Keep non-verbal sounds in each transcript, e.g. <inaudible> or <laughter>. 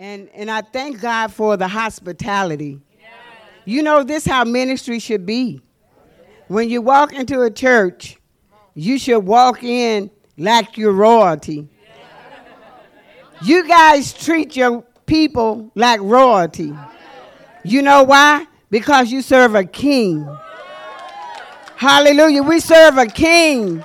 And, and I thank God for the hospitality. You know, this how ministry should be. When you walk into a church, you should walk in like you're royalty. You guys treat your people like royalty. You know why? Because you serve a king. Hallelujah. We serve a king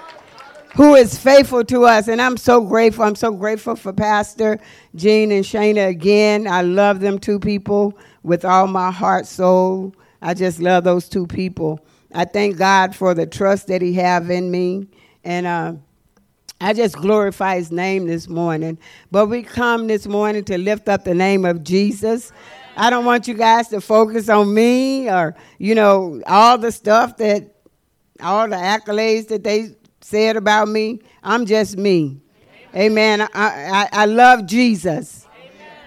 who is faithful to us. And I'm so grateful. I'm so grateful for Pastor Jean and Shana again. I love them two people with all my heart, soul. I just love those two people. I thank God for the trust that He have in me. And uh, I just glorify His name this morning. But we come this morning to lift up the name of Jesus. I don't want you guys to focus on me or, you know, all the stuff that all the accolades that they said about me. I'm just me. Amen. I, I, I love Jesus.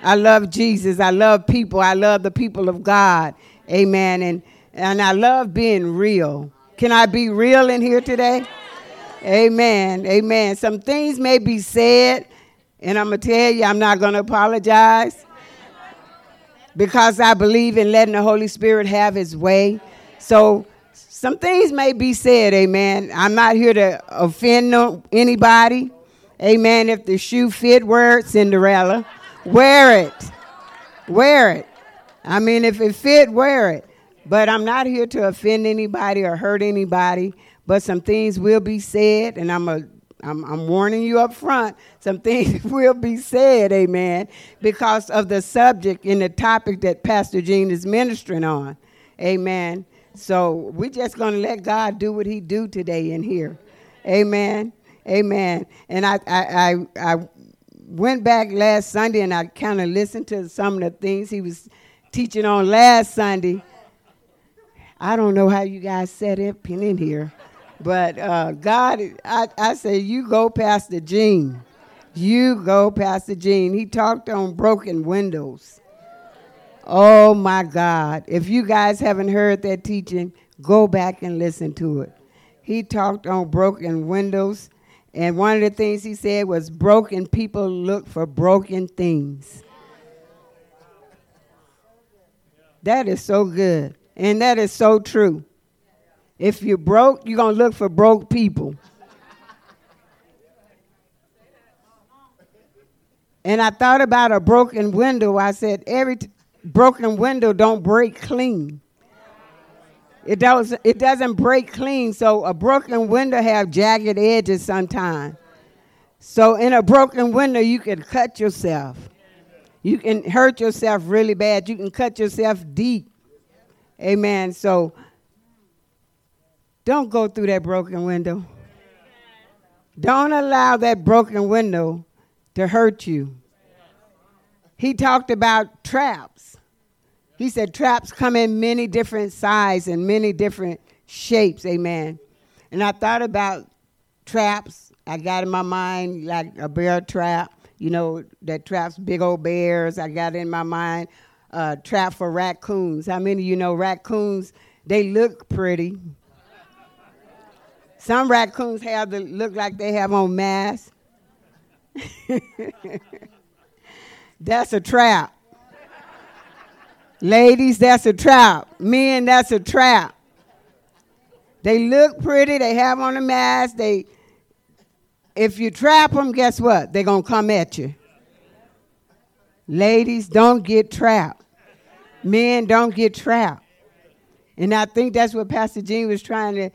I love Jesus. I love people. I love the people of God. Amen. And and I love being real. Can I be real in here today? Amen. Amen. Some things may be said, and I'm going to tell you, I'm not going to apologize because I believe in letting the Holy Spirit have his way. So some things may be said, amen. I'm not here to offend no, anybody. Amen. If the shoe fit, wear it, Cinderella. Wear it. Wear it. I mean, if it fit, wear it. But I'm not here to offend anybody or hurt anybody. But some things will be said, and I'm a I'm, I'm warning you up front. Some <laughs> things will be said, amen, because of the subject and the topic that Pastor Jean is ministering on. Amen. So we're just going to let God do what He do today in here. Amen. Amen. And I, I, I, I went back last Sunday and I kind of listened to some of the things he was teaching on last Sunday. I don't know how you guys set it in here, but uh, God, I, I say, you go Pastor Jean. You go Pastor Jean. He talked on broken windows. Oh my God. If you guys haven't heard that teaching, go back and listen to it. He talked on broken windows, and one of the things he said was broken people look for broken things. That is so good. And that is so true. If you're broke, you're going to look for broke people. And I thought about a broken window. I said, every t- broken window don't break clean. It does it doesn't break clean, so a broken window have jagged edges sometimes. So in a broken window you can cut yourself. You can hurt yourself really bad. You can cut yourself deep. Amen. So don't go through that broken window. Don't allow that broken window to hurt you. He talked about traps. He said traps come in many different sizes and many different shapes. Amen. And I thought about traps. I got in my mind like a bear trap, you know, that traps big old bears. I got in my mind uh, trap for raccoons. How many of you know raccoons? They look pretty. Some raccoons have the look like they have on masks. <laughs> that's a trap. Ladies, that's a trap. Men, that's a trap. They look pretty, they have on a mask, they if you trap them, guess what? They're going to come at you. Ladies, don't get trapped. Men, don't get trapped. And I think that's what Pastor Jean was trying to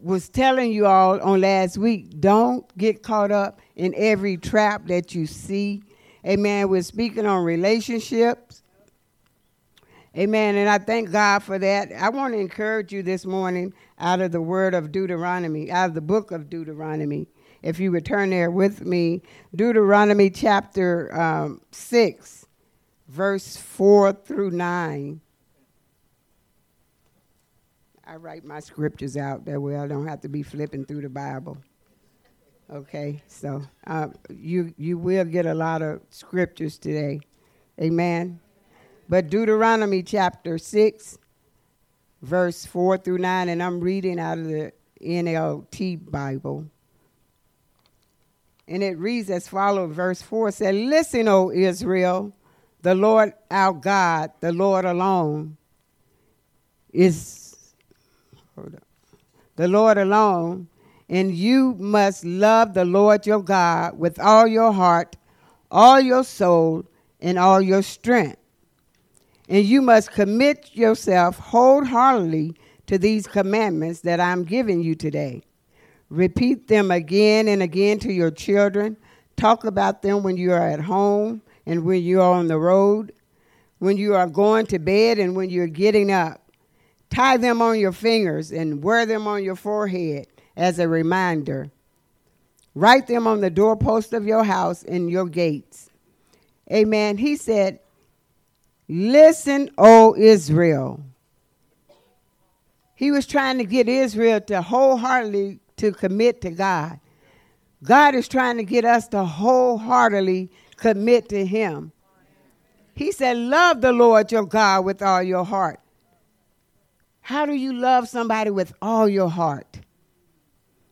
was telling you all on last week. Don't get caught up in every trap that you see. Amen. We're speaking on relationships. Amen. And I thank God for that. I want to encourage you this morning out of the word of Deuteronomy, out of the book of Deuteronomy. If you would turn there with me, Deuteronomy chapter um, 6, verse 4 through 9. I write my scriptures out that way I don't have to be flipping through the Bible. Okay, so uh, you you will get a lot of scriptures today, Amen. But Deuteronomy chapter six, verse four through nine, and I'm reading out of the NLT Bible, and it reads as follows. Verse four said, "Listen, O Israel, the Lord our God, the Lord alone, is the Lord alone, and you must love the Lord your God with all your heart, all your soul, and all your strength. And you must commit yourself wholeheartedly to these commandments that I'm giving you today. Repeat them again and again to your children. Talk about them when you are at home and when you are on the road, when you are going to bed and when you're getting up. Tie them on your fingers and wear them on your forehead as a reminder. Write them on the doorpost of your house and your gates. Amen. He said, Listen, O Israel. He was trying to get Israel to wholeheartedly to commit to God. God is trying to get us to wholeheartedly commit to Him. He said, Love the Lord your God with all your heart. How do you love somebody with all your heart?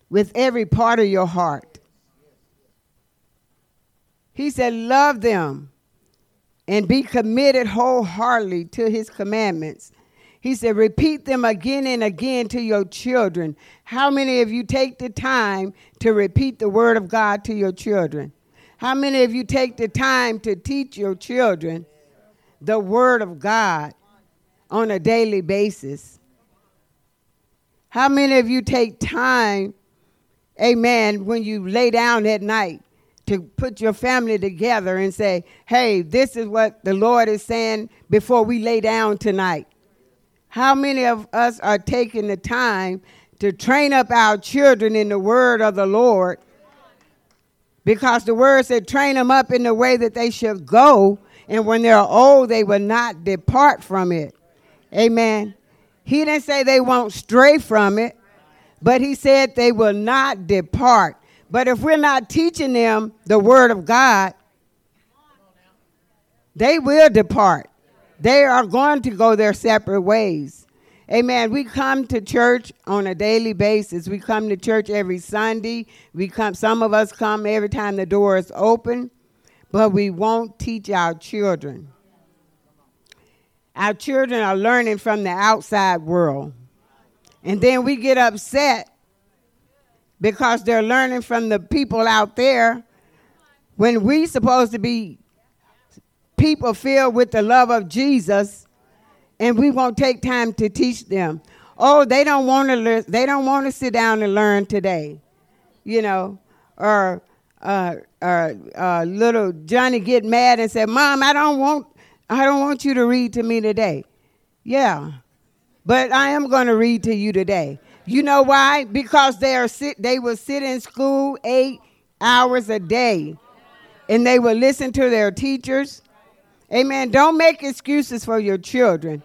With every part of your heart. He said, Love them and be committed wholeheartedly to his commandments. He said, Repeat them again and again to your children. How many of you take the time to repeat the word of God to your children? How many of you take the time to teach your children the word of God on a daily basis? How many of you take time, amen, when you lay down at night to put your family together and say, hey, this is what the Lord is saying before we lay down tonight? How many of us are taking the time to train up our children in the word of the Lord? Because the word said, train them up in the way that they should go, and when they're old, they will not depart from it. Amen. He didn't say they won't stray from it, but he said they will not depart. But if we're not teaching them the word of God, they will depart. They are going to go their separate ways. Amen. We come to church on a daily basis. We come to church every Sunday. We come some of us come every time the door is open, but we won't teach our children. Our children are learning from the outside world. And then we get upset because they're learning from the people out there when we supposed to be people filled with the love of Jesus and we won't take time to teach them. Oh, they don't want to learn, they don't want to sit down and learn today. You know, or uh, uh, uh, little Johnny get mad and say, "Mom, I don't want I don't want you to read to me today. Yeah, but I am going to read to you today. You know why? Because they are sit, they will sit in school eight hours a day, and they will listen to their teachers. Amen. Don't make excuses for your children.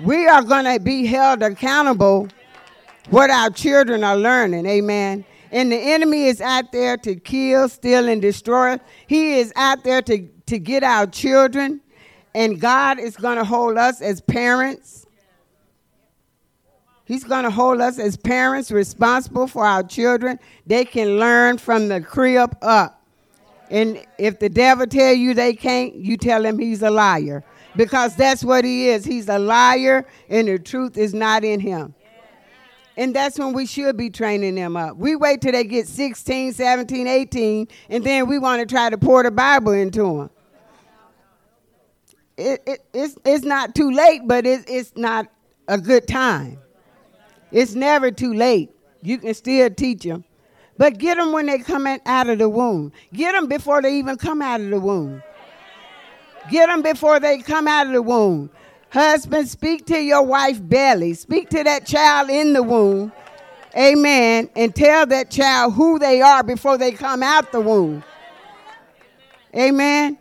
We are to be held accountable what our children are learning. Amen. And the enemy is out there to kill, steal, and destroy. He is out there to, to get our children and God is going to hold us as parents. He's going to hold us as parents responsible for our children. They can learn from the crib up. And if the devil tell you they can't, you tell him he's a liar. Because that's what he is. He's a liar and the truth is not in him. And that's when we should be training them up. We wait till they get 16, 17, 18, and then we want to try to pour the Bible into them it, it, it's, it's not too late, but it, it's not a good time. It's never too late. You can still teach them. But get them when they come out of the womb. Get them before they even come out of the womb. Get them before they come out of the womb. Husband, speak to your wife belly. Speak to that child in the womb. Amen. And tell that child who they are before they come out the womb. Amen.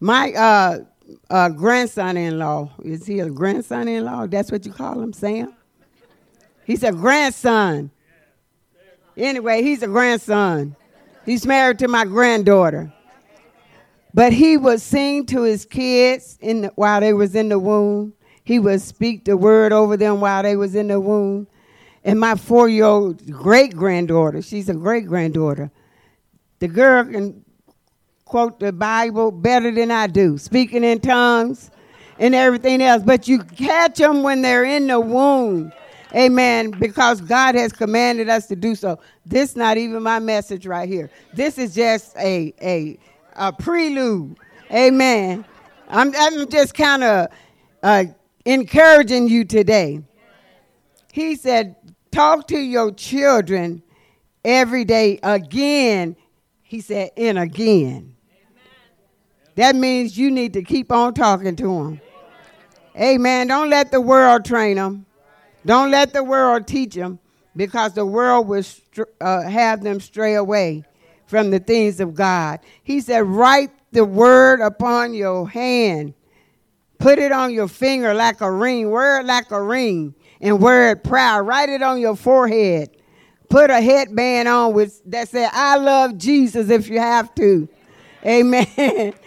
My uh, uh, grandson-in-law. Is he a grandson-in-law? That's what you call him, Sam? He's a grandson. Anyway, he's a grandson. He's married to my granddaughter. But he would sing to his kids in the, while they was in the womb. He would speak the word over them while they was in the womb. And my four-year-old great granddaughter, she's a great granddaughter. The girl can quote the Bible better than I do, speaking in tongues and everything else. But you catch them when they're in the womb. Amen. Because God has commanded us to do so. This not even my message right here. This is just a a, a prelude. Amen. I'm, I'm just kind of uh, encouraging you today. He said, talk to your children every day again. He said, and again. That means you need to keep on talking to them. Amen. Don't let the world train them. Don't let the world teach them because the world will uh, have them stray away from the things of God. He said, Write the word upon your hand, put it on your finger like a ring, wear it like a ring, and wear it proud. Write it on your forehead. Put a headband on with that said, I love Jesus if you have to. Amen. <laughs>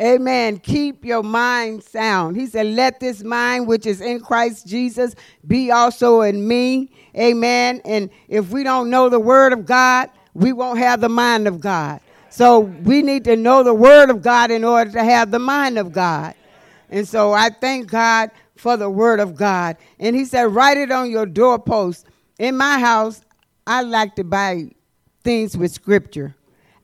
Amen. Keep your mind sound. He said, Let this mind which is in Christ Jesus be also in me. Amen. And if we don't know the word of God, we won't have the mind of God. So we need to know the word of God in order to have the mind of God. And so I thank God for the word of God. And he said, Write it on your doorpost. In my house, I like to buy things with scripture.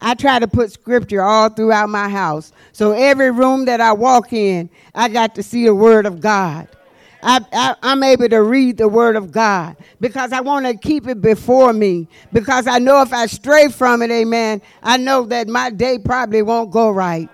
I try to put scripture all throughout my house. So every room that I walk in, I got to see the word of God. I, am able to read the word of God because I want to keep it before me. Because I know if I stray from it, amen, I know that my day probably won't go right.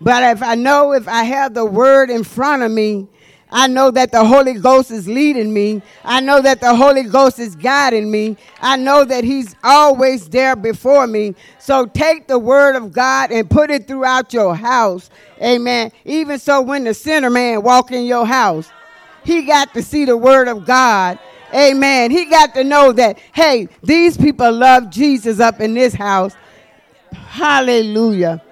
But if I know if I have the word in front of me, I know that the Holy Ghost is leading me. I know that the Holy Ghost is guiding me. I know that He's always there before me. So take the word of God and put it throughout your house. Amen. Even so, when the sinner man walk in your house, he got to see the word of God. Amen. He got to know that, hey, these people love Jesus up in this house. Hallelujah.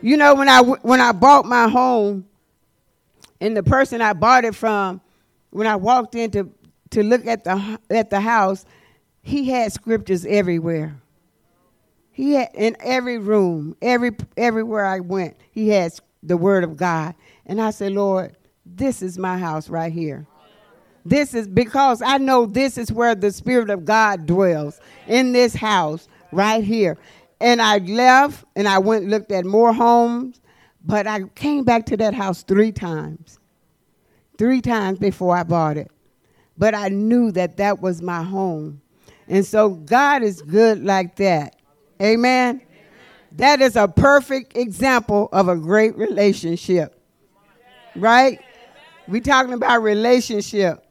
You know, when I, when I bought my home, and the person I bought it from, when I walked in to, to look at the, at the house, he had scriptures everywhere. He had in every room, every everywhere I went, he had the word of God. And I said, Lord, this is my house right here. This is because I know this is where the Spirit of God dwells in this house right here. And I left and I went and looked at more homes but I came back to that house three times, three times before I bought it. But I knew that that was my home. And so God is good like that. Amen. That is a perfect example of a great relationship. Right? We're talking about relationship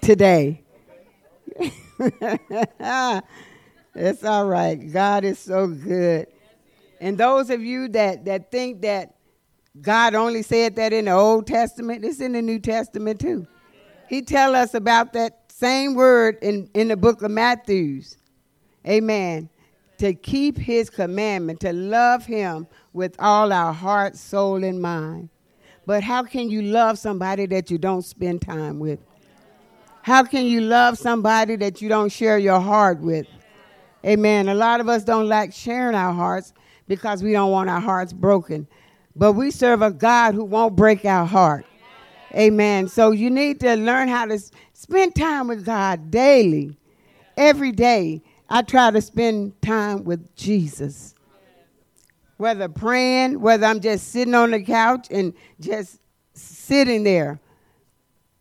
today. <laughs> it's all right. God is so good. And those of you that, that think that God only said that in the Old Testament. It's in the New Testament too. He tell us about that same word in, in the book of Matthews. Amen. To keep his commandment, to love him with all our heart, soul, and mind. But how can you love somebody that you don't spend time with? How can you love somebody that you don't share your heart with? Amen. A lot of us don't like sharing our hearts because we don't want our hearts broken. But we serve a God who won't break our heart. Amen. So you need to learn how to spend time with God daily. Every day, I try to spend time with Jesus. Whether praying, whether I'm just sitting on the couch and just sitting there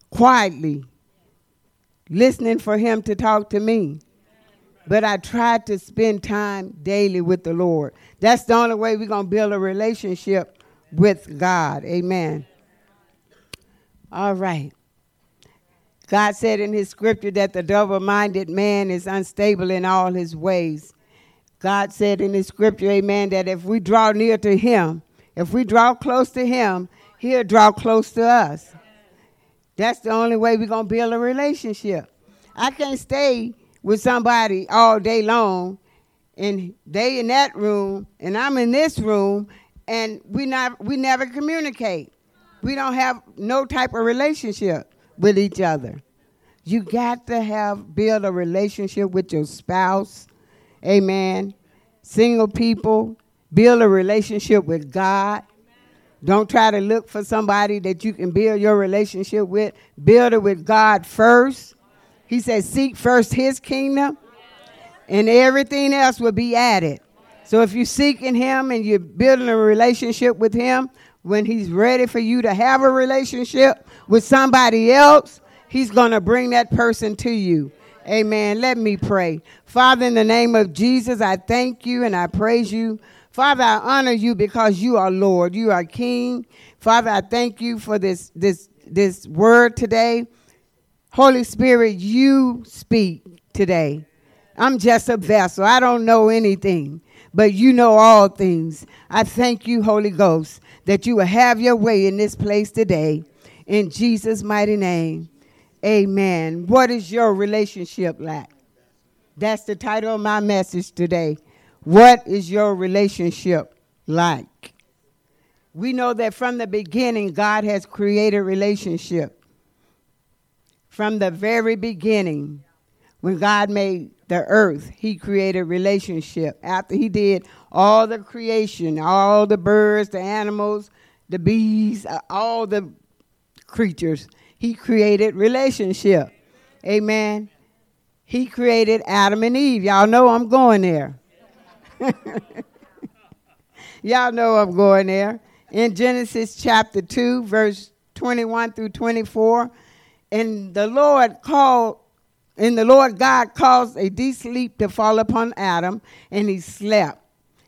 quietly, listening for Him to talk to me. But I try to spend time daily with the Lord. That's the only way we're going to build a relationship with God. Amen. All right. God said in his scripture that the double minded man is unstable in all his ways. God said in his scripture, amen, that if we draw near to him, if we draw close to him, he'll draw close to us. That's the only way we're going to build a relationship. I can't stay with somebody all day long and they in that room and I'm in this room and we not we never communicate. We don't have no type of relationship with each other. You got to have build a relationship with your spouse. Amen. Single people, Build a relationship with God. Don't try to look for somebody that you can build your relationship with. Build it with God first. He says, Seek first his kingdom, and everything else will be added. So if you're seeking him and you're building a relationship with him, when he's ready for you to have a relationship with somebody else, he's going to bring that person to you. Amen. Let me pray. Father, in the name of Jesus, I thank you and I praise you. Father, I honor you because you are Lord. You are King. Father, I thank you for this this this word today. Holy Spirit, you speak today. I'm just a vessel. I don't know anything, but you know all things. I thank you, Holy Ghost, that you will have your way in this place today. In Jesus' mighty name. Amen. What is your relationship like? That's the title of my message today. What is your relationship like? We know that from the beginning, God has created relationship. From the very beginning, when God made the earth, He created relationship. After He did all the creation, all the birds, the animals, the bees, uh, all the creatures, he created relationship. Amen. He created Adam and Eve. Y'all know I'm going there. <laughs> Y'all know I'm going there. In Genesis chapter 2, verse 21 through 24, and the Lord called, and the Lord God caused a deep sleep to fall upon Adam, and he slept.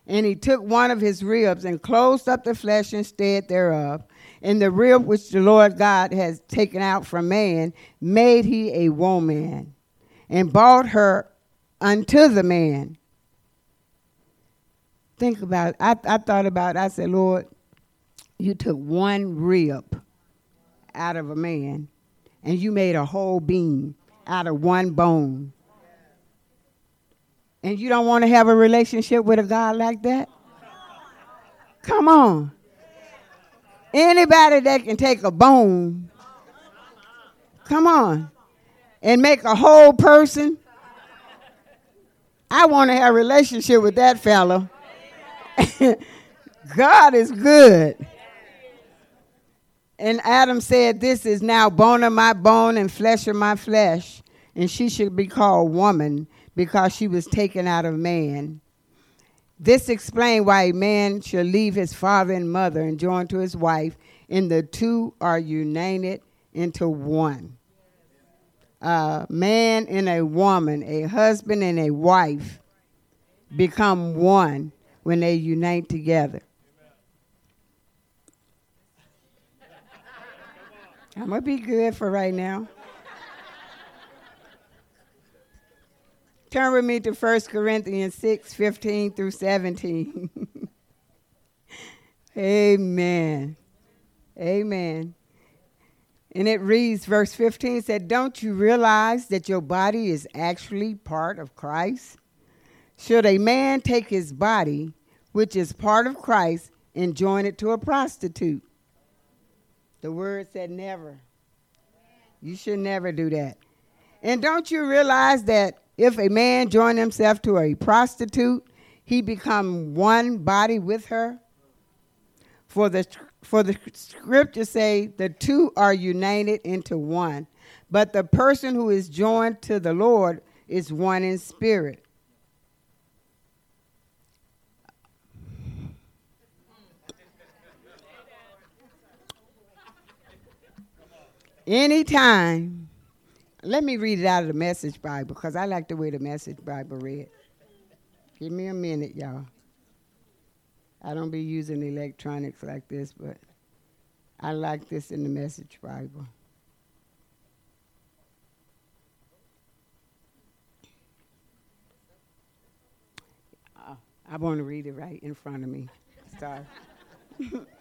And he took one of his ribs and closed up the flesh instead thereof. And the rib which the Lord God has taken out from man made he a woman and brought her unto the man. Think about it. I, I thought about it. I said, Lord, you took one rib out of a man and you made a whole being out of one bone. And you don't want to have a relationship with a God like that? Come on. Anybody that can take a bone, come on, and make a whole person. I want to have a relationship with that fellow. <laughs> God is good. And Adam said, This is now bone of my bone and flesh of my flesh. And she should be called woman because she was taken out of man. This explains why a man should leave his father and mother and join to his wife, and the two are united into one. A man and a woman, a husband and a wife, become one when they unite together. I'm going to be good for right now. Turn with me to 1 Corinthians 6 15 through 17. <laughs> Amen. Amen. And it reads, verse 15 said, Don't you realize that your body is actually part of Christ? Should a man take his body, which is part of Christ, and join it to a prostitute? The word said never. You should never do that. And don't you realize that if a man join himself to a prostitute, he become one body with her. For the for the scriptures say the two are united into one, but the person who is joined to the Lord is one in spirit. Anytime let me read it out of the Message Bible because I like the way the Message Bible read. Give me a minute, y'all. I don't be using electronics like this, but I like this in the Message Bible. Uh, I want to read it right in front of me. Sorry. <laughs>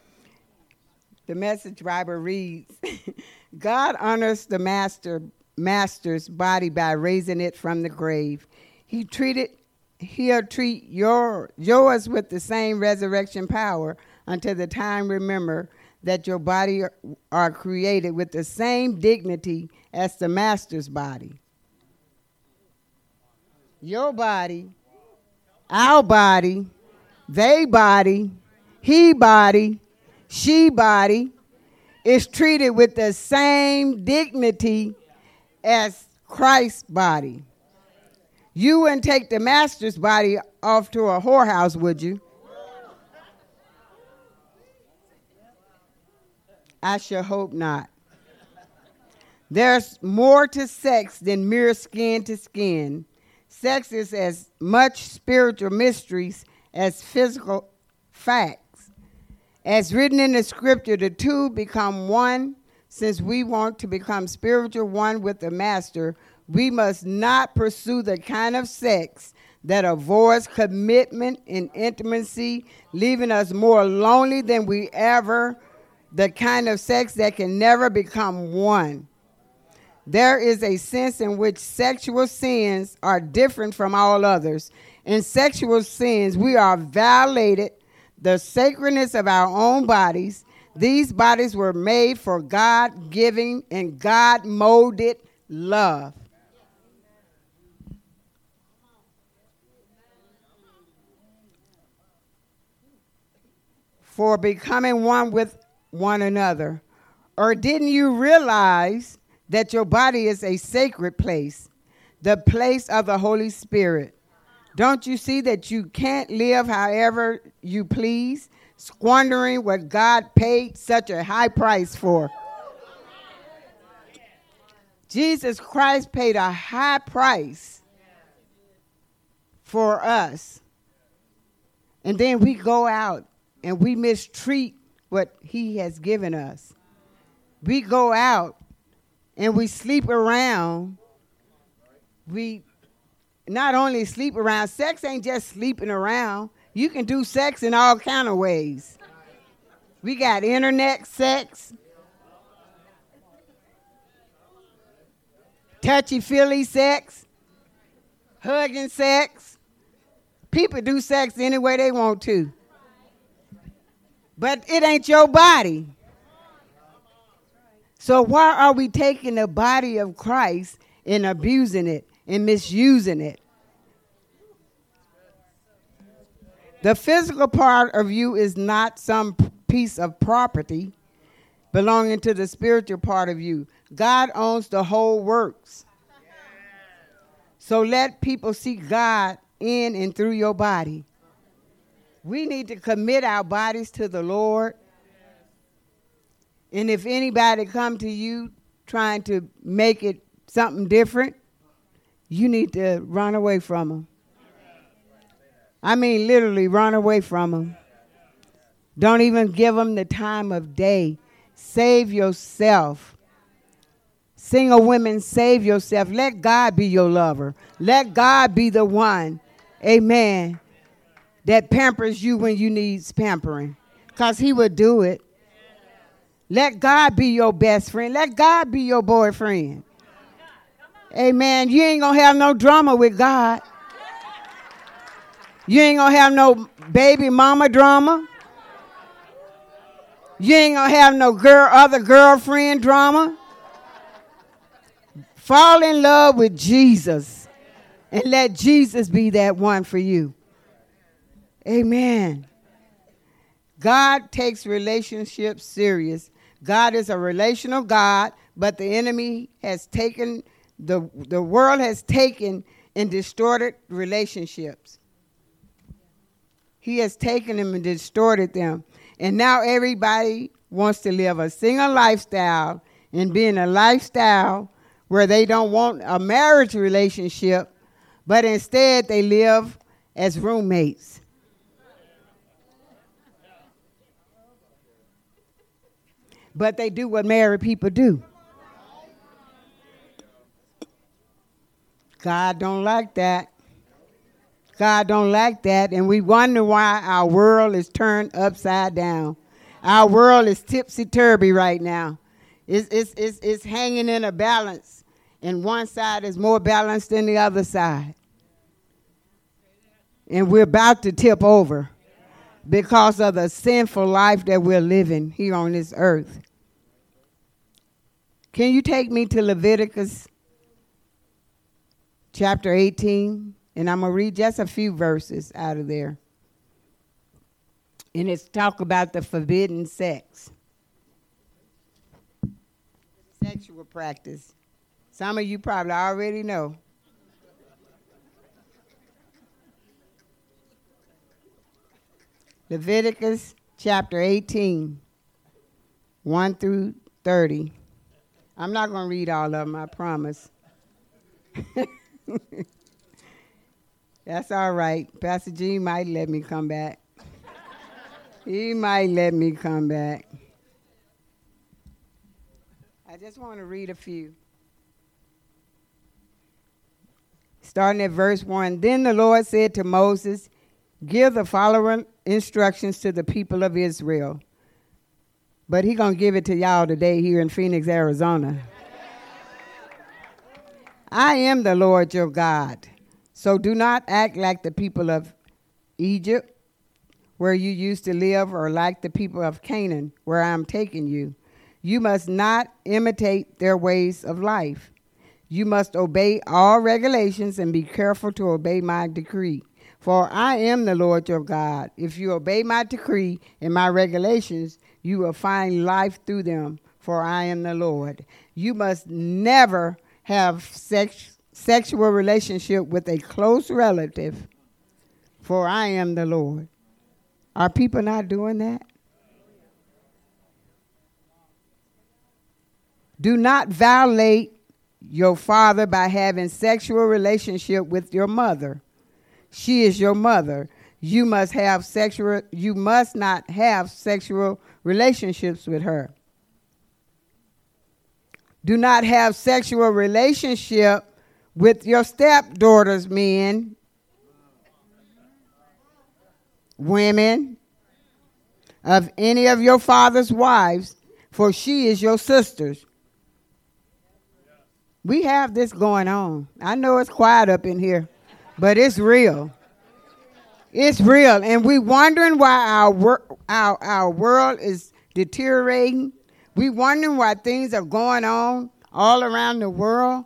the Message Bible reads <laughs> God honors the master master's body by raising it from the grave. He treated he'll treat your yours with the same resurrection power until the time remember that your body are created with the same dignity as the master's body. Your body, our body, they body, he body, she body is treated with the same dignity as Christ's body. You wouldn't take the master's body off to a whorehouse, would you? I sure hope not. There's more to sex than mere skin to skin. Sex is as much spiritual mysteries as physical facts. As written in the scripture, the two become one. Since we want to become spiritual one with the Master, we must not pursue the kind of sex that avoids commitment and intimacy, leaving us more lonely than we ever, the kind of sex that can never become one. There is a sense in which sexual sins are different from all others. In sexual sins, we are violated the sacredness of our own bodies. These bodies were made for God giving and God molded love. For becoming one with one another. Or didn't you realize that your body is a sacred place, the place of the Holy Spirit. Don't you see that you can't live however you please, squandering what God paid such a high price for? Jesus Christ paid a high price for us. And then we go out and we mistreat what he has given us. We go out and we sleep around, we not only sleep around, sex ain't just sleeping around. You can do sex in all kind of ways. We got internet sex, touchy feely sex, hugging sex. People do sex any way they want to. But it ain't your body. So why are we taking the body of Christ and abusing it and misusing it? The physical part of you is not some piece of property belonging to the spiritual part of you. God owns the whole works. So let people see God in and through your body. We need to commit our bodies to the Lord and if anybody come to you trying to make it something different, you need to run away from them. I mean, literally run away from them. Don't even give them the time of day. Save yourself. Single women, save yourself. Let God be your lover. Let God be the one, amen, that pampers you when you need pampering. Because He will do it. Let God be your best friend. Let God be your boyfriend. Amen. You ain't going to have no drama with God. You ain't going to have no baby mama drama. You ain't going to have no girl other girlfriend drama. Fall in love with Jesus and let Jesus be that one for you. Amen. God takes relationships serious God is a relational God, but the enemy has taken, the, the world has taken and distorted relationships. He has taken them and distorted them. And now everybody wants to live a single lifestyle and be in a lifestyle where they don't want a marriage relationship, but instead they live as roommates. but they do what married people do. God don't like that. God don't like that, and we wonder why our world is turned upside down. Our world is tipsy-turvy right now. It's, it's, it's, it's hanging in a balance, and one side is more balanced than the other side. And we're about to tip over because of the sinful life that we're living here on this earth. Can you take me to Leviticus chapter 18? And I'm going to read just a few verses out of there. And it's talk about the forbidden sex. Sexual practice. Some of you probably already know. Leviticus chapter 18, 1 through 30. I'm not going to read all of them, I promise. <laughs> <laughs> That's all right. Pastor G might let me come back. he might let me come back. I just want to read a few. Starting at verse 1 Then the Lord said to Moses, Give the following instructions to the people of Israel. But he going to give it to y'all today here in Phoenix, Arizona. I am the Lord your God. So do not act like the people of Egypt, where you used to live, or like the people of Canaan, where I am taking you. You must not imitate their ways of life. You must obey all regulations and be careful to obey my decree. For I am the Lord your God. If you obey my decree and my regulations, you will find life through them, for I am the Lord. You must never have sex, sexual relationship with a close relative, for I am the Lord. Are people not doing that? Do not violate your father by having sexual relationship with your mother. She is your mother. You must have sexual you must not have sexual relationships with her. Do not have sexual relationship with your stepdaughters, men, women, of any of your father's wives, for she is your sister's. We have this going on. I know it's quiet up in here, but it's real. It's real, and we wondering why our wor- our our world is deteriorating. We wondering why things are going on all around the world.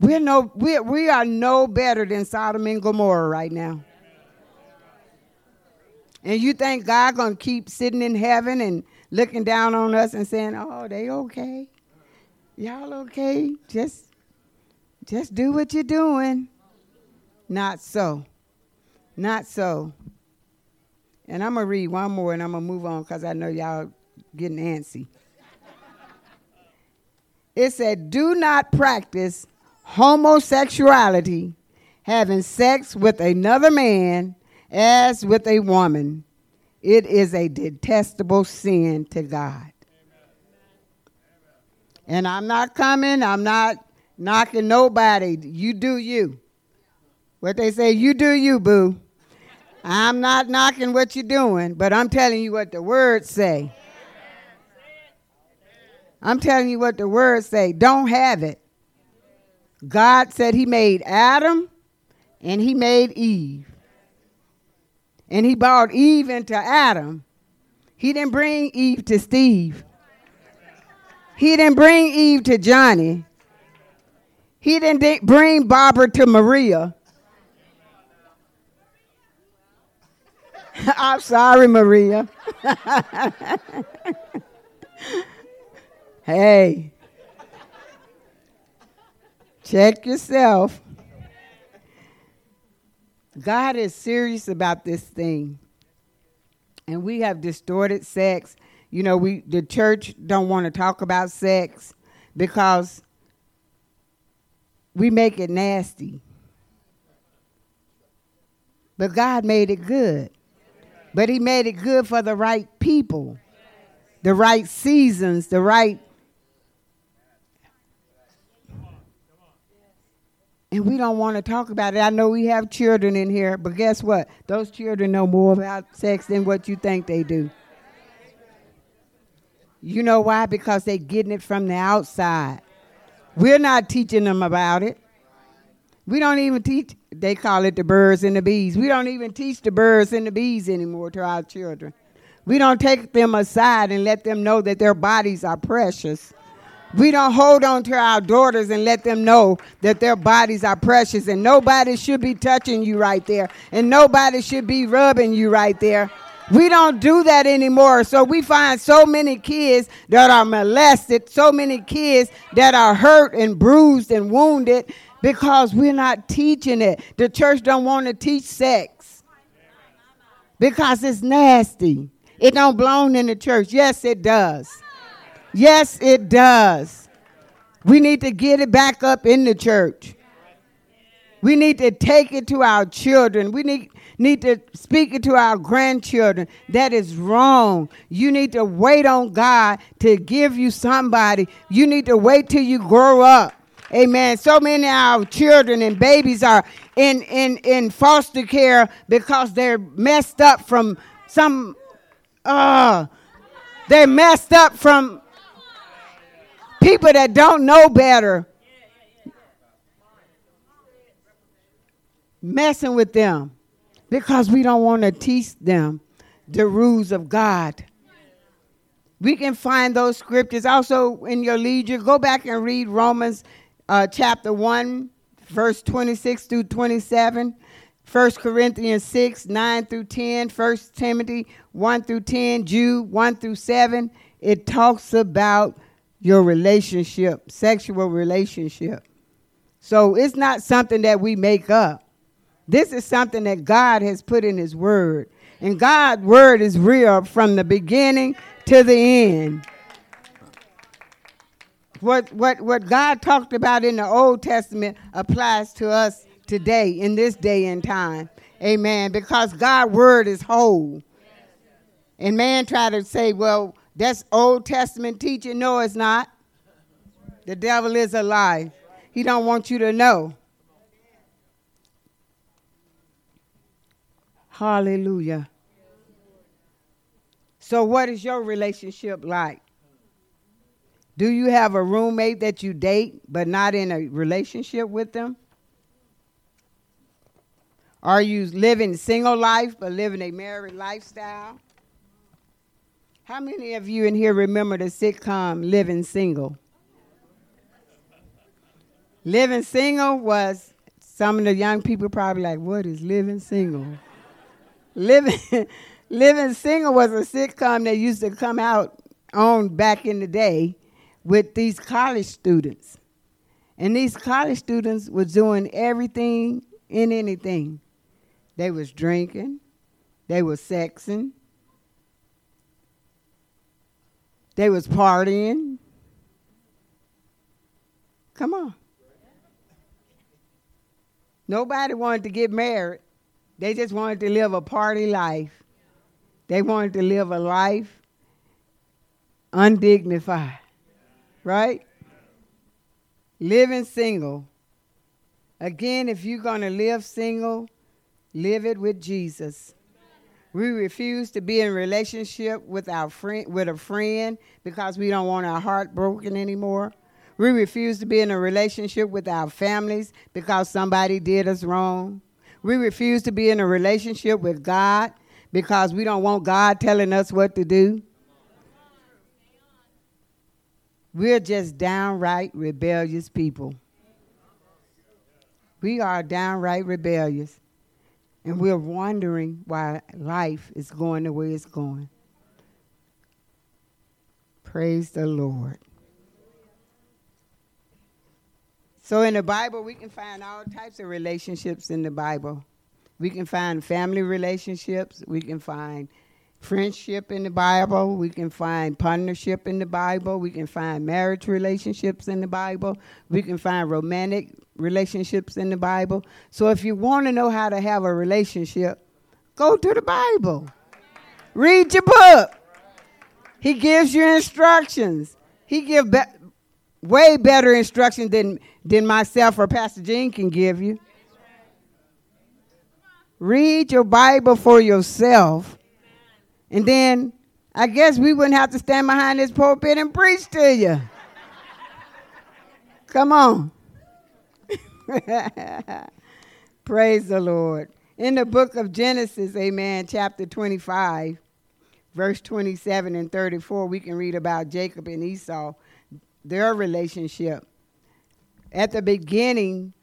We're no we we are no better than Sodom and Gomorrah right now. And you think God gonna keep sitting in heaven and looking down on us and saying, "Oh, they okay? Y'all okay? Just just do what you're doing." Not so. Not so. And I'm to read one more and I'm to move on because I know y'all getting antsy. it said, Do not practice homosexuality, having sex with another man as with a woman. It is a detestable sin to God. And I'm not coming, I'm not knocking nobody. You do you. What they say, you do you, boo. I'm not knocking what you're doing, but I'm telling you what the words say. I'm telling you what the words say. Don't have it. God said he made Adam and he made Eve. And he brought Eve into Adam. He didn't bring Eve to Steve. He didn't bring Eve to Johnny. He didn't bring Barbara to Maria. <laughs> I'm sorry, Maria. <laughs> hey, check yourself. God is serious about this thing. And we have distorted sex. You know, we the church don't want to talk about sex because we make it nasty. But God made it good. But he made it good for the right people, the right seasons, the right. And we don't want to talk about it. I know we have children in here, but guess what? Those children know more about sex than what you think they do. You know why? Because they're getting it from the outside. We're not teaching them about it. We don't even teach, they call it the birds and the bees. We don't even teach the birds and the bees anymore to our children. We don't take them aside and let them know that their bodies are precious. We don't hold on to our daughters and let them know that their bodies are precious and nobody should be touching you right there and nobody should be rubbing you right there. We don't do that anymore. So we find so many kids that are molested, so many kids that are hurt and bruised and wounded because we're not teaching it. The church don't want to teach sex because it's nasty. It don't belong in the church. Yes, it does. Yes, it does. We need to get it back up in the church. We need to take it to our children. We need need to speak it to our grandchildren. That is wrong. You need to wait on God to give you somebody. You need to wait till you grow up. Amen. So many of our children and babies are in, in, in foster care because they're messed up from some, uh, they're messed up from people that don't know better. Messing with them because we don't want to teach them the rules of God. We can find those scriptures also in your leisure. Go back and read Romans uh, chapter 1, verse 26 through 27. 1 Corinthians 6, 9 through 10, 1 Timothy 1 through 10, Jude 1 through 7. It talks about your relationship, sexual relationship. So it's not something that we make up. This is something that God has put in His Word. And God's Word is real from the beginning to the end. What, what, what God talked about in the Old Testament applies to us today, in this day and time. Amen. Because God's Word is whole. And man try to say, well, that's Old Testament teaching. No, it's not. The devil is alive. He don't want you to know. Hallelujah. So, what is your relationship like? Do you have a roommate that you date but not in a relationship with them? Are you living single life but living a married lifestyle? How many of you in here remember the sitcom Living Single? living Single was some of the young people probably like, what is living single? Living, <laughs> Living Single was a sitcom that used to come out on back in the day with these college students. And these college students was doing everything and anything. They was drinking, they was sexing, they was partying. Come on. Nobody wanted to get married. They just wanted to live a party life. They wanted to live a life undignified, right? Living single. Again, if you're going to live single, live it with Jesus. We refuse to be in relationship with our friend with a friend because we don't want our heart broken anymore. We refuse to be in a relationship with our families because somebody did us wrong. We refuse to be in a relationship with God because we don't want God telling us what to do. We're just downright rebellious people. We are downright rebellious. And we're wondering why life is going the way it's going. Praise the Lord. So in the Bible, we can find all types of relationships in the Bible. We can find family relationships. We can find friendship in the Bible. We can find partnership in the Bible. We can find marriage relationships in the Bible. We can find romantic relationships in the Bible. So if you want to know how to have a relationship, go to the Bible. Read your book. He gives you instructions. He gives be- way better instructions than than myself or Pastor Jean can give you. Read your Bible for yourself. And then I guess we wouldn't have to stand behind this pulpit and preach to you. Come on. <laughs> Praise the Lord. In the book of Genesis, amen, chapter 25, verse 27 and 34, we can read about Jacob and Esau, their relationship at the beginning,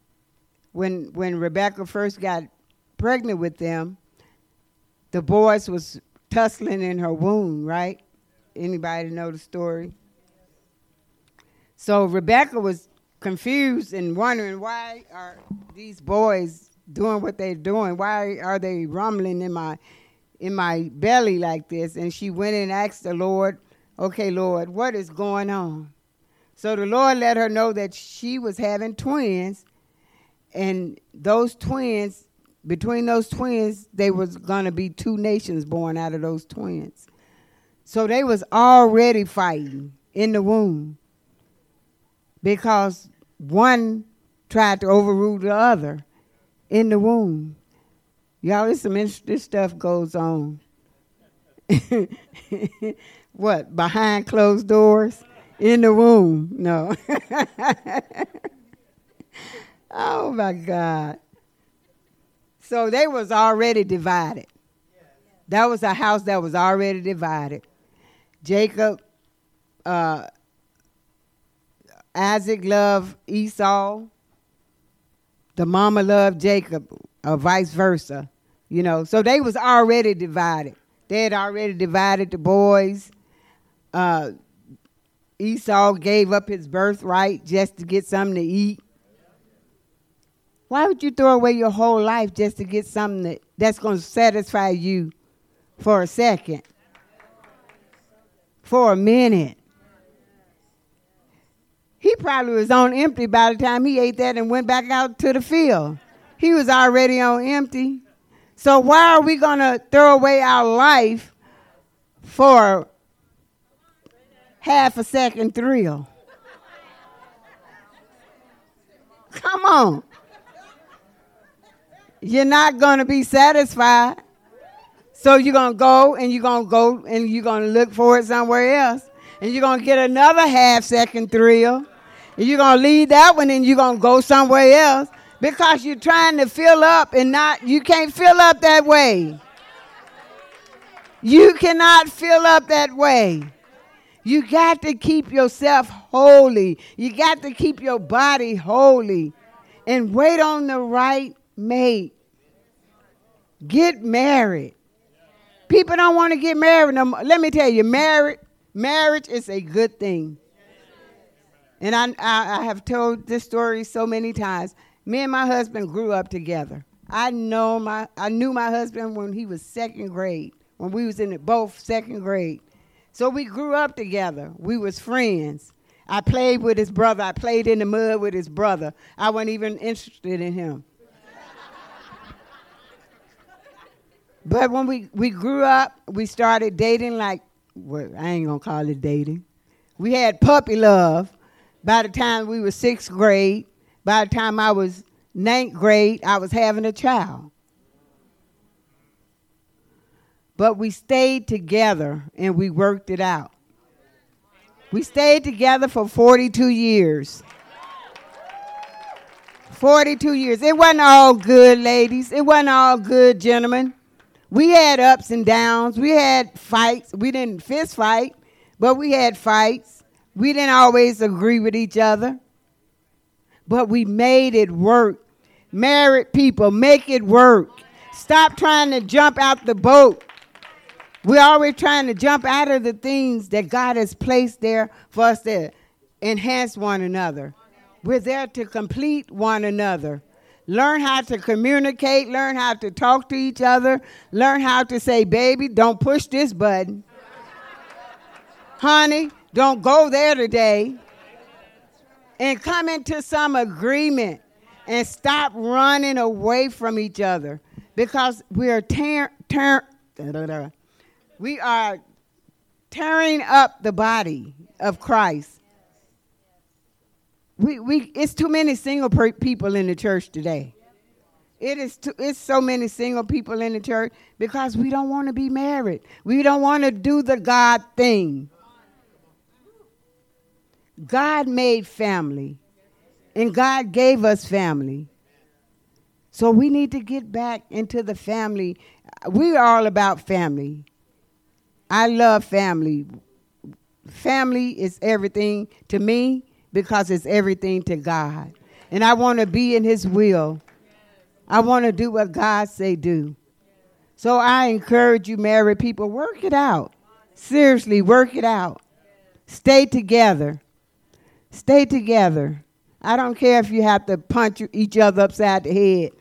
when when Rebecca first got pregnant with them, the boys was tussling in her womb, right? Anybody know the story? So Rebecca was confused and wondering why are these boys doing what they're doing? Why are they rumbling in my in my belly like this? And she went and asked the Lord, "Okay, Lord, what is going on?" So the Lord let her know that she was having twins, and those twins, between those twins, they was gonna be two nations born out of those twins. So they was already fighting in the womb because one tried to overrule the other in the womb. Y'all, this some interesting stuff goes on. <laughs> what behind closed doors? in the womb. No. <laughs> oh my God. So they was already divided. That was a house that was already divided. Jacob, uh, Isaac loved Esau. The mama loved Jacob, or vice versa. You know, so they was already divided. They had already divided the boys. Uh, Esau gave up his birthright just to get something to eat. Why would you throw away your whole life just to get something that, that's going to satisfy you for a second? For a minute. He probably was on empty by the time he ate that and went back out to the field. He was already on empty. So why are we going to throw away our life for half a second thrill. Come on. You're not going to be satisfied. So you're going to go and you're going to go and you're going to look for it somewhere else. And you're going to get another half second thrill. You're going to leave that one and you're going to go somewhere else because you're trying to fill up and not, you can't fill up that way. You cannot fill up that way. You got to keep yourself holy. You got to keep your body holy and wait on the right mate. Get married. People don't want to get married no more. Let me tell you, marriage, marriage is a good thing. And I, I, I have told this story so many times. Me and my husband grew up together. I know my I knew my husband when he was second grade, when we was in both second grade. So we grew up together. We was friends. I played with his brother. I played in the mud with his brother. I wasn't even interested in him. but when we, we grew up, we started dating like, well, I ain't gonna call it dating. We had puppy love. By the time we were sixth grade, by the time I was ninth grade, I was having a child. But we stayed together and we worked it out. We stayed together for 42 years. 42 years. It wasn't all good, ladies. It wasn't all good, gentlemen. We had ups and downs. We had fights. We didn't fist fight, but we had fights. We didn't always agree with each other, but we made it work. Married people, make it work. Stop trying to jump out the boat. We're always trying to jump out of the things that God has placed there for us to enhance one another. We're there to complete one another. Learn how to communicate, learn how to talk to each other, learn how to say, baby, don't push this button. Honey, don't go there today. And come into some agreement and stop running away from each other because we are tearing. Ter- we are tearing up the body of Christ. We, we, it's too many single per- people in the church today. It is too, it's so many single people in the church because we don't want to be married. We don't want to do the God thing. God made family, and God gave us family. So we need to get back into the family. We're all about family. I love family. Family is everything to me because it's everything to God. And I want to be in his will. I want to do what God say do. So I encourage you, married people, work it out. Seriously, work it out. Stay together. Stay together. I don't care if you have to punch each other upside the head.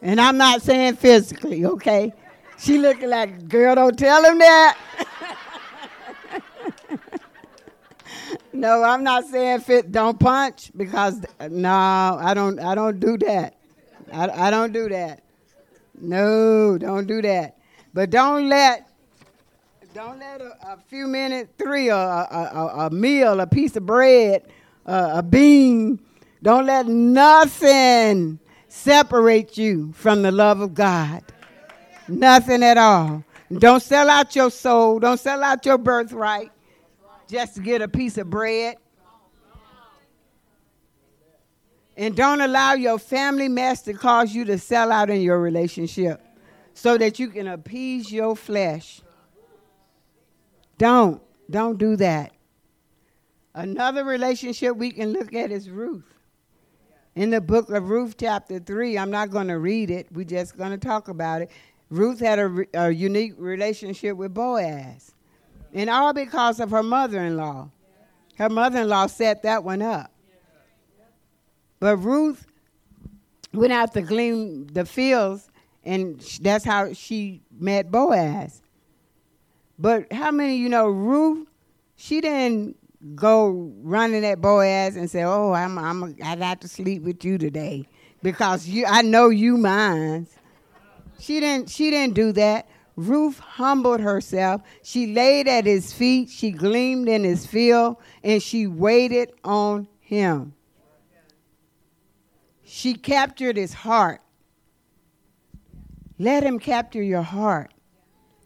And I'm not saying physically, okay? She looking like, girl, don't tell him that. <laughs> no, I'm not saying fit don't punch because no, I don't I don't do that. I, I don't do that. No, don't do that. But don't let don't let a, a few minutes, three, a, a, a, meal, a piece of bread, a bean, don't let nothing separate you from the love of God. Nothing at all. Don't sell out your soul. Don't sell out your birthright just to get a piece of bread. And don't allow your family mess to cause you to sell out in your relationship so that you can appease your flesh. Don't. Don't do that. Another relationship we can look at is Ruth. In the book of Ruth, chapter 3, I'm not going to read it, we're just going to talk about it. Ruth had a, a unique relationship with Boaz, and all because of her mother in law. Her mother in law set that one up. But Ruth went out to glean the fields, and that's how she met Boaz. But how many you know Ruth? She didn't go running at Boaz and say, "Oh, I'm I'm I got to sleep with you today because you I know you mine." She didn't she didn't do that. Ruth humbled herself. She laid at his feet. She gleamed in his field, and she waited on him. She captured his heart. Let him capture your heart.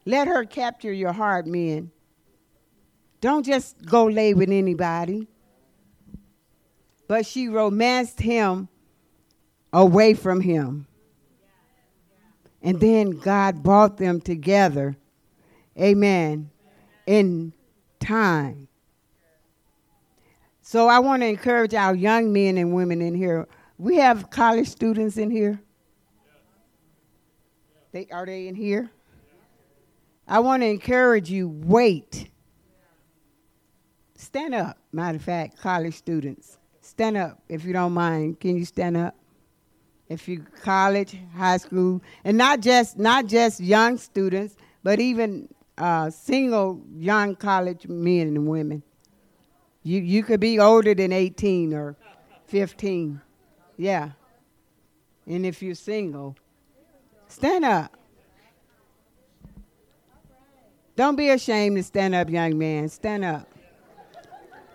Let her capture your heart, men. Don't just go lay with anybody. But she romanced him away from him. And then God brought them together. Amen. In time. So I want to encourage our young men and women in here. We have college students in here. They are they in here? I want to encourage you wait. Stand up. Matter of fact, college students, stand up if you don't mind. Can you stand up? If you college, high school, and not just not just young students, but even uh, single young college men and women. You you could be older than 18 or 15. Yeah. And if you're single, stand up. Don't be ashamed to stand up, young man. Stand up.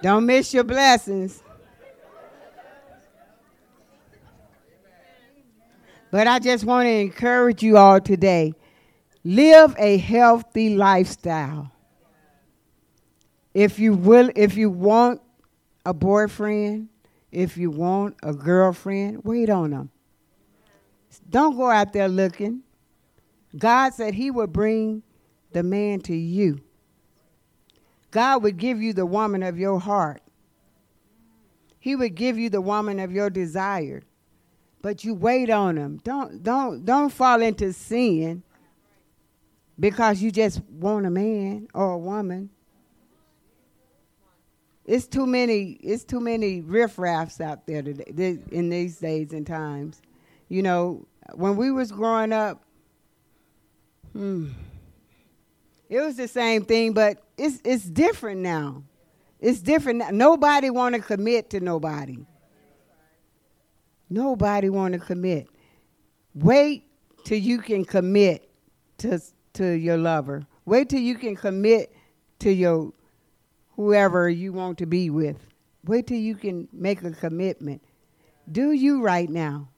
Don't miss your blessings. But I just want to encourage you all today live a healthy lifestyle. If you will if you want a boyfriend, if you want a girlfriend, wait on them. Don't go out there looking. God said he would bring the man to you. God would give you the woman of your heart. He would give you the woman of your desire. But you wait on him. Don't don't don't fall into sin because you just want a man or a woman. It's too many it's too many riffraffs out there today in these days and times. You know, when we was growing up, hmm, it was the same thing, but it's it's different now. It's different. Now. Nobody want to commit to nobody. Nobody want to commit. Wait till you can commit to to your lover. Wait till you can commit to your whoever you want to be with. Wait till you can make a commitment. Do you right now.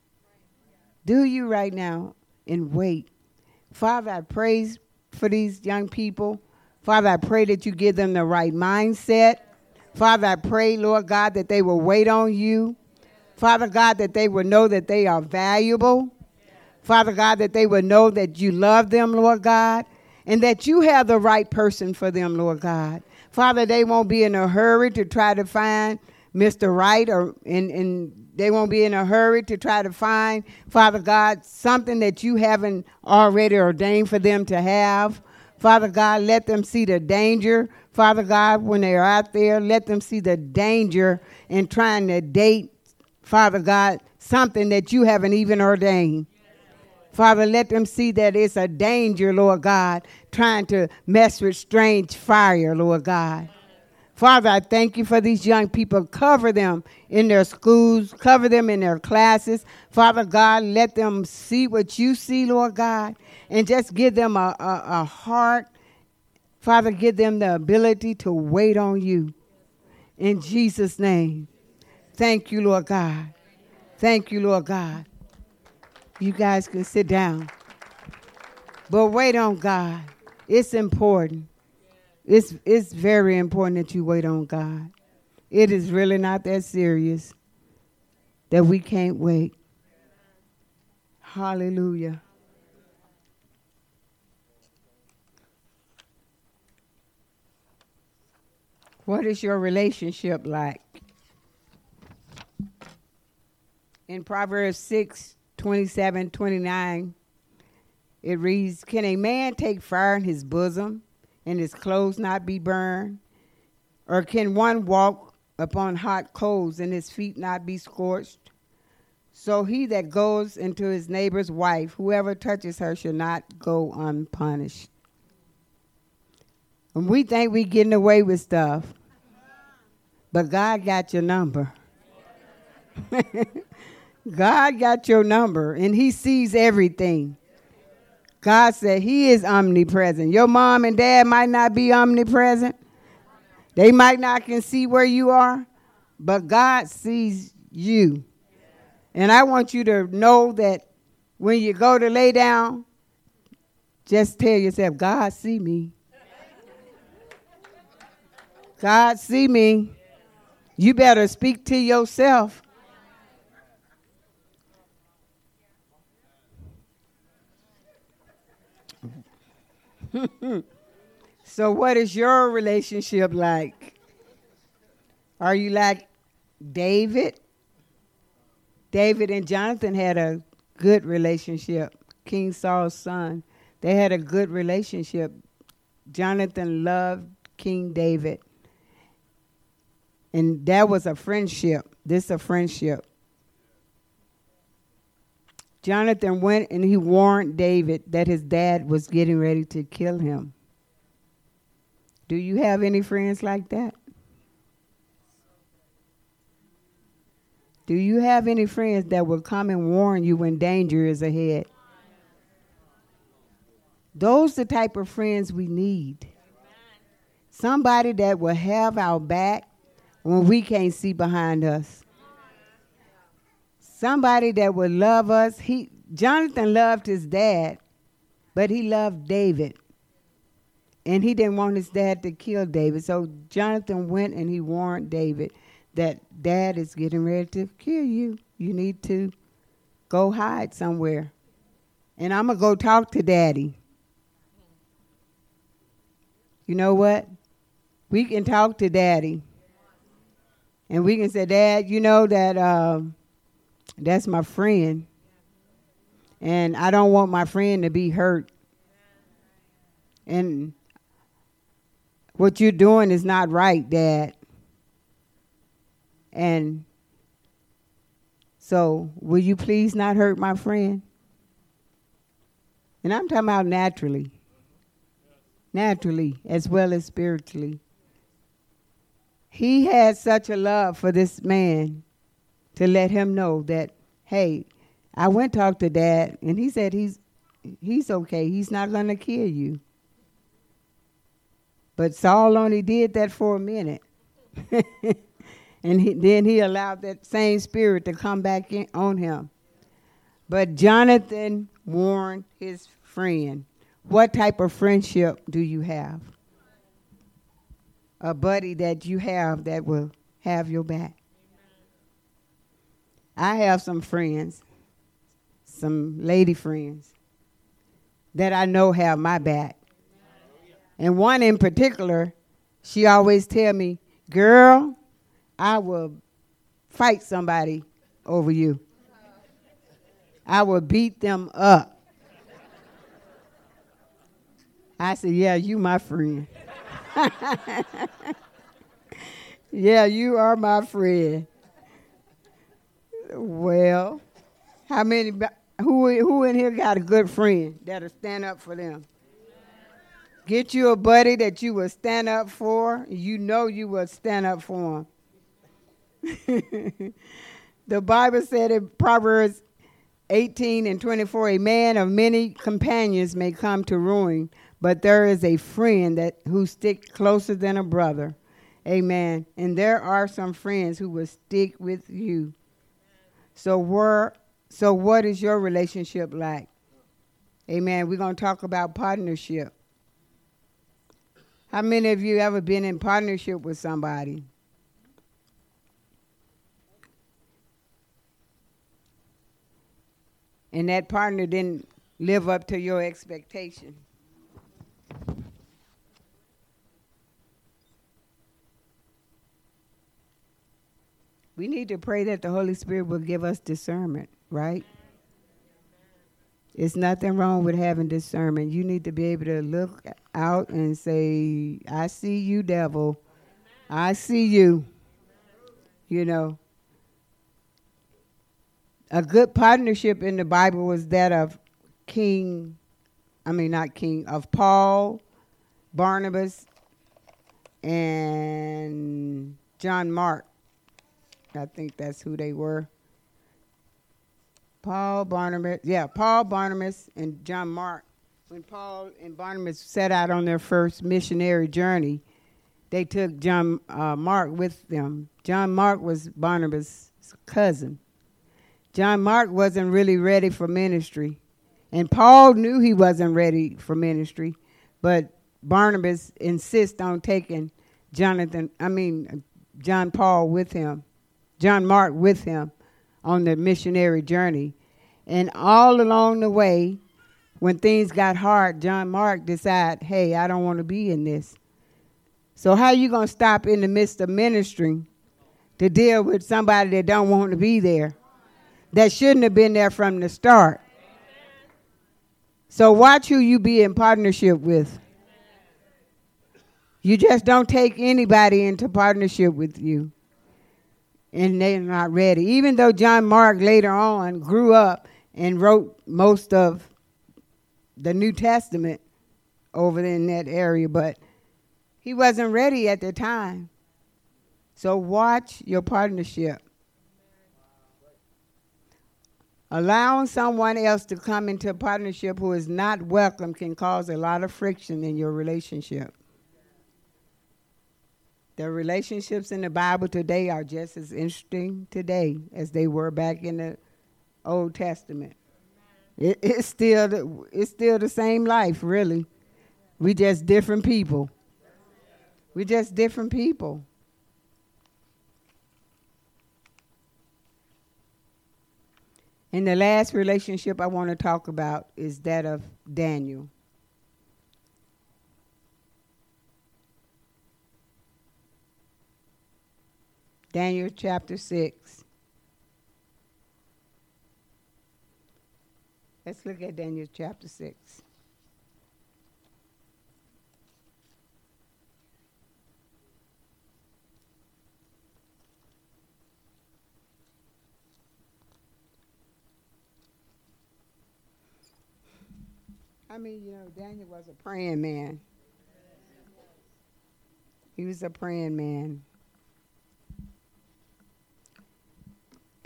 Do you right now and wait. Father, I praise for these young people. Father, I pray that you give them the right mindset. Father, I pray, Lord God, that they will wait on you. Father God, that they will know that they are valuable. Father God, that they will know that you love them, Lord God, and that you have the right person for them, Lord God. Father, they won't be in a hurry to try to find Mr. Right or and, and they won't be in a hurry to try to find, Father God, something that you haven't already ordained for them to have. Father God, let them see the danger. Father God, when they're out there, let them see the danger in trying to date, Father God, something that you haven't even ordained. Father, let them see that it's a danger, Lord God, trying to mess with strange fire, Lord God. Father, I thank you for these young people. Cover them in their schools, cover them in their classes. Father God, let them see what you see, Lord God, and just give them a, a, a heart. Father, give them the ability to wait on you. In Jesus' name. Thank you, Lord God. Thank you, Lord God. You guys can sit down. But wait on God. It's important. It's, it's very important that you wait on God. It is really not that serious that we can't wait. Hallelujah. What is your relationship like? In Proverbs 6 27 29, it reads Can a man take fire in his bosom and his clothes not be burned? Or can one walk upon hot coals and his feet not be scorched? So he that goes into his neighbor's wife, whoever touches her, shall not go unpunished. And we think we getting away with stuff, but God got your number. <laughs> God got your number and He sees everything. God said He is omnipresent. Your mom and dad might not be omnipresent, they might not can see where you are, but God sees you. And I want you to know that when you go to lay down, just tell yourself, God see me. God see me. You better speak to yourself <laughs> so, what is your relationship like? Are you like David? David and Jonathan had a good relationship. King Saul's son. They had a good relationship. Jonathan loved King David. And that was a friendship. This a friendship. Jonathan went and he warned David that his dad was getting ready to kill him. Do you have any friends like that? Do you have any friends that will come and warn you when danger is ahead? Those the type of friends we need. Somebody that will have our back when we can't see behind us somebody that would love us. He Jonathan loved his dad, but he loved David. And he didn't want his dad to kill David. So Jonathan went and he warned David that dad is getting ready to kill you. You need to go hide somewhere. And I'm going to go talk to daddy. You know what? We can talk to daddy. And we can say, Dad, you know that um, that's my friend. And I don't want my friend to be hurt. And what you're doing is not right, Dad. And so, will you please not hurt my friend? And I'm talking about naturally. Naturally, as well as spiritually. He had such a love for this man to let him know that, hey, I went talk to dad and he said he's he's okay. He's not gonna kill you. But Saul only did that for a minute. <laughs> and he, then he allowed that same spirit to come back in, on him. But Jonathan warned his friend. What type of friendship do you have? A buddy that you have that will have your back. I have some friends, some lady friends that I know have my back. And one in particular, she always tell me, "Girl, I will fight somebody over you. I will beat them up. I said, Yeah, you my friend. <laughs> yeah, you are my friend. Well, how many who who in here got a good friend that'll stand up for them? Get you a buddy that you will stand up for. You know you will stand up for him. <laughs> the Bible said in Proverbs 18 and 24 a man of many companions may come to ruin, but there is a friend that who stick closer than a brother. Amen. And there are some friends who will stick with you. So where so what is your relationship like? Amen. We're going to talk about partnership. How many of you ever been in partnership with somebody? And that partner didn't live up to your expectation. We need to pray that the Holy Spirit will give us discernment, right? It's nothing wrong with having discernment. You need to be able to look out and say, I see you, devil. I see you. You know. A good partnership in the Bible was that of King, I mean, not King, of Paul, Barnabas, and John Mark. I think that's who they were. Paul Barnabas, yeah, Paul Barnabas and John Mark. When Paul and Barnabas set out on their first missionary journey, they took John uh, Mark with them. John Mark was Barnabas' cousin. John Mark wasn't really ready for ministry, and Paul knew he wasn't ready for ministry, but Barnabas insists on taking Jonathan, I mean John Paul with him. John Mark with him on the missionary journey. And all along the way, when things got hard, John Mark decided, hey, I don't want to be in this. So how you going to stop in the midst of ministry to deal with somebody that don't want to be there? That shouldn't have been there from the start. So watch who you be in partnership with. You just don't take anybody into partnership with you and they're not ready. Even though John Mark later on grew up and wrote most of the New Testament over in that area, but he wasn't ready at the time. So watch your partnership. Allowing someone else to come into a partnership who is not welcome can cause a lot of friction in your relationship. The relationships in the Bible today are just as interesting today as they were back in the Old Testament. It, it's still the, it's still the same life, really. We just different people. We just different people. And the last relationship I want to talk about is that of Daniel. Daniel chapter 6. Let's look at Daniel chapter 6. I mean, you know, Daniel was a praying man. He was a praying man.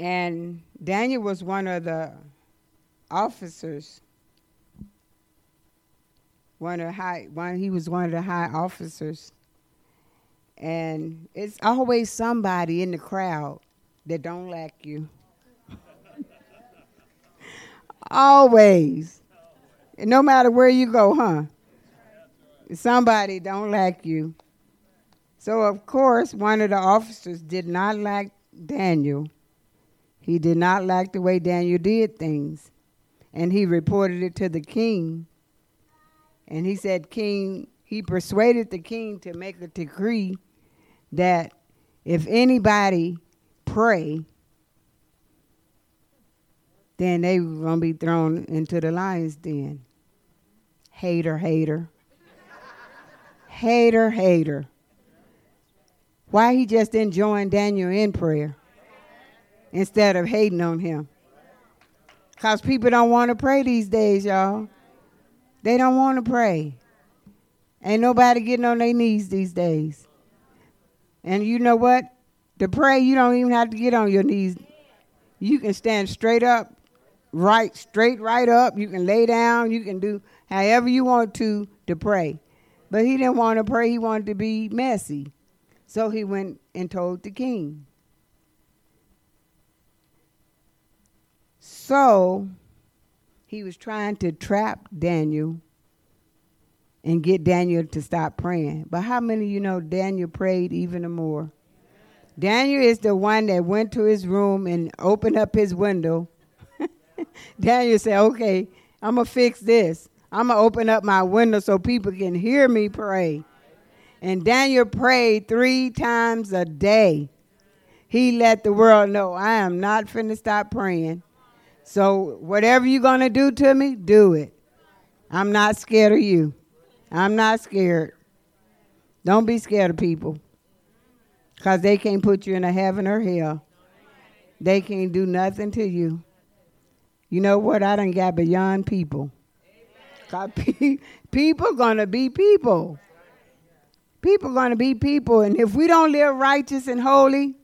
And Daniel was one of the officers. One of high one he was one of the high officers. And it's always somebody in the crowd that don't like you. <laughs> always. No matter where you go, huh? Somebody don't like you. So of course one of the officers did not like Daniel he did not like the way Daniel did things. And he reported it to the king. And he said, King, he persuaded the king to make a decree that if anybody pray, then they were going to be thrown into the lion's den. Hater, hater. hater, hater. Why he just enjoying Daniel in prayer instead of hating on him? Because people don't want to pray these days, y'all. They don't want to pray. Ain't nobody getting on their knees these days. And you know what? To pray, you don't even have to get on your knees. You can stand straight up, right, straight right up. You can lay down. You can do however you want to to pray. But he didn't want to pray. He wanted to be messy. So he went and told the king. So he was trying to trap Daniel and get Daniel to stop praying. But how many you know Daniel prayed even more? Daniel is the one that went to his room and opened up his window. <laughs> Daniel said, Okay, I'm going to fix this. I'm going to open up my window so people can hear me pray. And Daniel prayed three times a day. He let the world know, I am not finna stop praying. So whatever you're going to do to me, do it. I'm not scared of you. I'm not scared. Don't be scared of people. Because they can't put you in a heaven or hell. They can't do nothing to you. You know what? I done got beyond people. Cause <laughs> people gonna be people. People gonna be people, and if we don't live righteous and holy,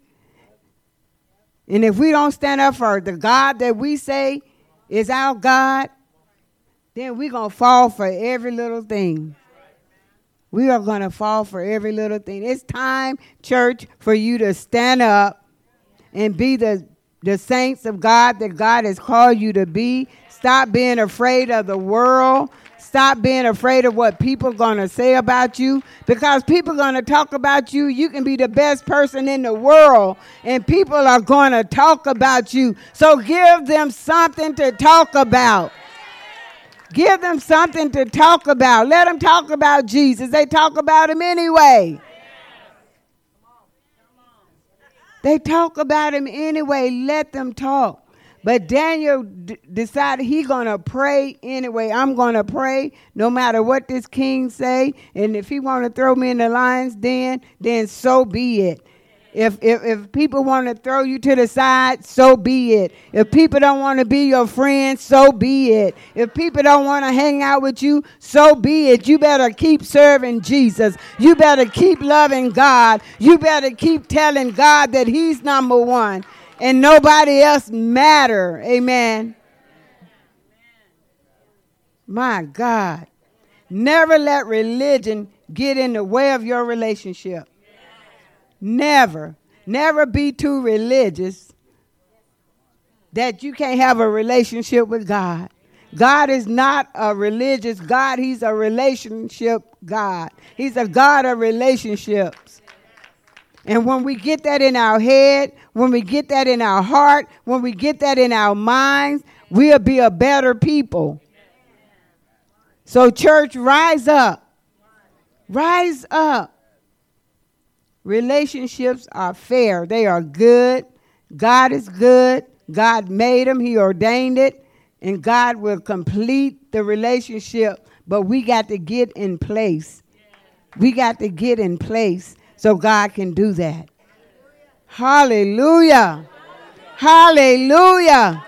and if we don't stand up for the God that we say is our God, then we're going to fall for every little thing. We are going to fall for every little thing. It's time, church, for you to stand up and be the, the saints of God that God has called you to be. Stop being afraid of the world. Stop being afraid of what people to say about you because people are going to talk about you. You can be the best person in the world and people are going to talk about you. So give them something to talk about. Give them something to talk about. Let them talk about Jesus. They talk about him anyway. They talk about him anyway. Let them talk. But Daniel d- decided he gonna pray anyway. I'm gonna pray no matter what this king say. And if he want to throw me in the lion's den, then so be it. If, if, if people want to throw you to the side, so be it. If people don't want to be your friend, so be it. If people don't want to hang out with you, so be it. You better keep serving Jesus. You better keep loving God. You better keep telling God that He's number one and nobody else matter. Amen. My God. Never let religion get in the way of your relationship. Never. Never be too religious that you can't have a relationship with God. God is not a religious God, He's a relationship God. He's a God of relationships. And when we get that in our head, when we get that in our heart, when we get that in our minds, we'll be a better people. So, church, rise up. Rise up. Relationships are fair, they are good. God is good. God made them, He ordained it, and God will complete the relationship. But we got to get in place. We got to get in place so God can do that. Hallelujah. Hallelujah.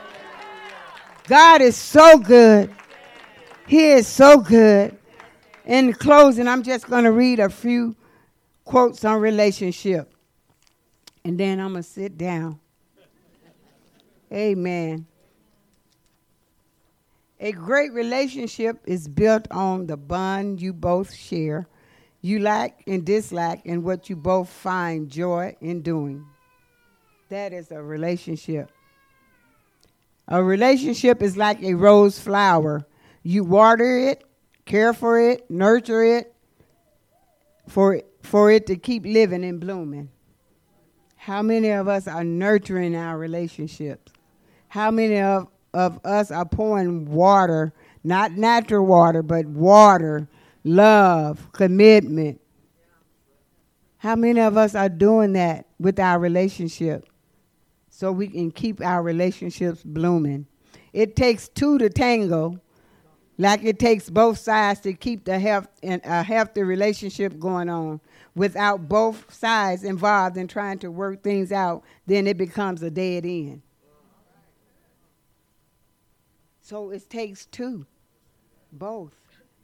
God is so good. He is so good. In closing, I'm just going to read a few quotes on relationship. And then I'm going to sit down. Amen. A great relationship is built on the bond you both share, you like and dislike, and what you both find joy in doing. That is a relationship. A relationship is like a rose flower. You water it, care for it, nurture it for, for it to keep living and blooming. How many of us are nurturing our relationships? How many of, of us are pouring water, not natural water, but water, love, commitment? How many of us are doing that with our relationship so we can keep our relationships blooming? It takes two to tango, like it takes both sides to keep the health and a healthy relationship going on. Without both sides involved in trying to work things out, then it becomes a dead end. So it takes two, both.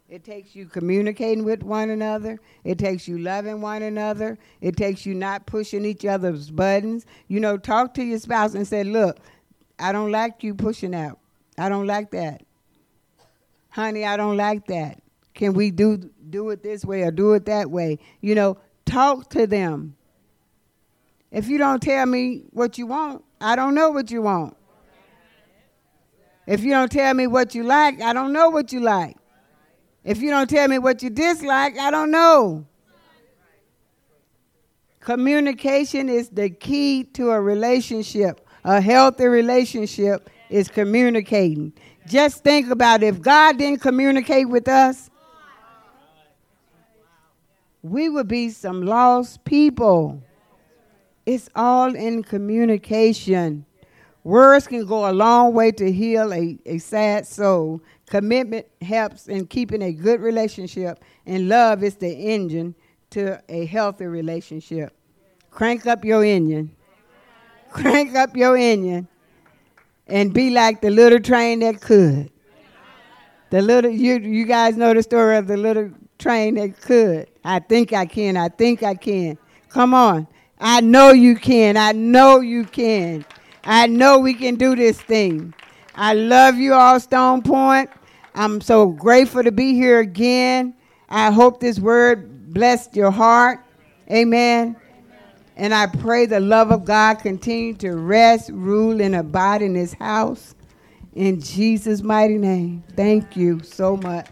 It takes you communicating with one another. It takes you loving one another. It takes you not pushing each other's buttons. You know, talk to your spouse and say, Look, I don't like you pushing out. I don't like that. Honey, I don't like that. Can we do do it this way or do it that way? You know, talk to them. If you don't tell me what you want, I don't know what you want. If you don't tell me what you like, I don't know what you like. If you don't tell me what you dislike, I don't know. Communication is the key to a relationship. A healthy relationship is communicating. Just think about it. if God didn't communicate with us, we would be some lost people. It's all in communication. Words can go a long way to heal a, a sad soul. Commitment helps in keeping a good relationship, and love is the engine to a healthy relationship. Crank up your engine. Crank up your engine and be like the little train that could. The little you you guys know the story of the little train that could. I think I can. I think I can. Come on. I know you can. I know you can. I know we can do this thing. I love you all, Stone Point. I'm so grateful to be here again. I hope this word blessed your heart. Amen. And I pray the love of God continue to rest, rule, and abide in this house. In Jesus' mighty name. Thank you so much.